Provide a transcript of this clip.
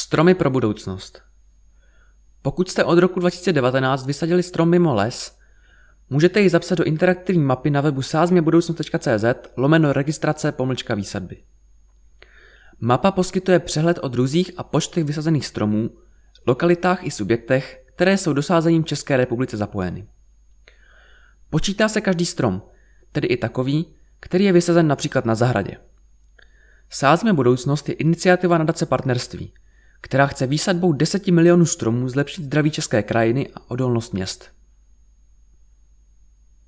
Stromy pro budoucnost. Pokud jste od roku 2019 vysadili strom mimo les, můžete ji zapsat do interaktivní mapy na webu sázměbudoucnost.cz lomeno registrace pomlčka výsadby. Mapa poskytuje přehled o druzích a počtech vysazených stromů, lokalitách i subjektech, které jsou dosázením České republice zapojeny. Počítá se každý strom, tedy i takový, který je vysazen například na zahradě. Sázme budoucnost je iniciativa nadace partnerství, která chce výsadbou 10 milionů stromů zlepšit zdraví české krajiny a odolnost měst.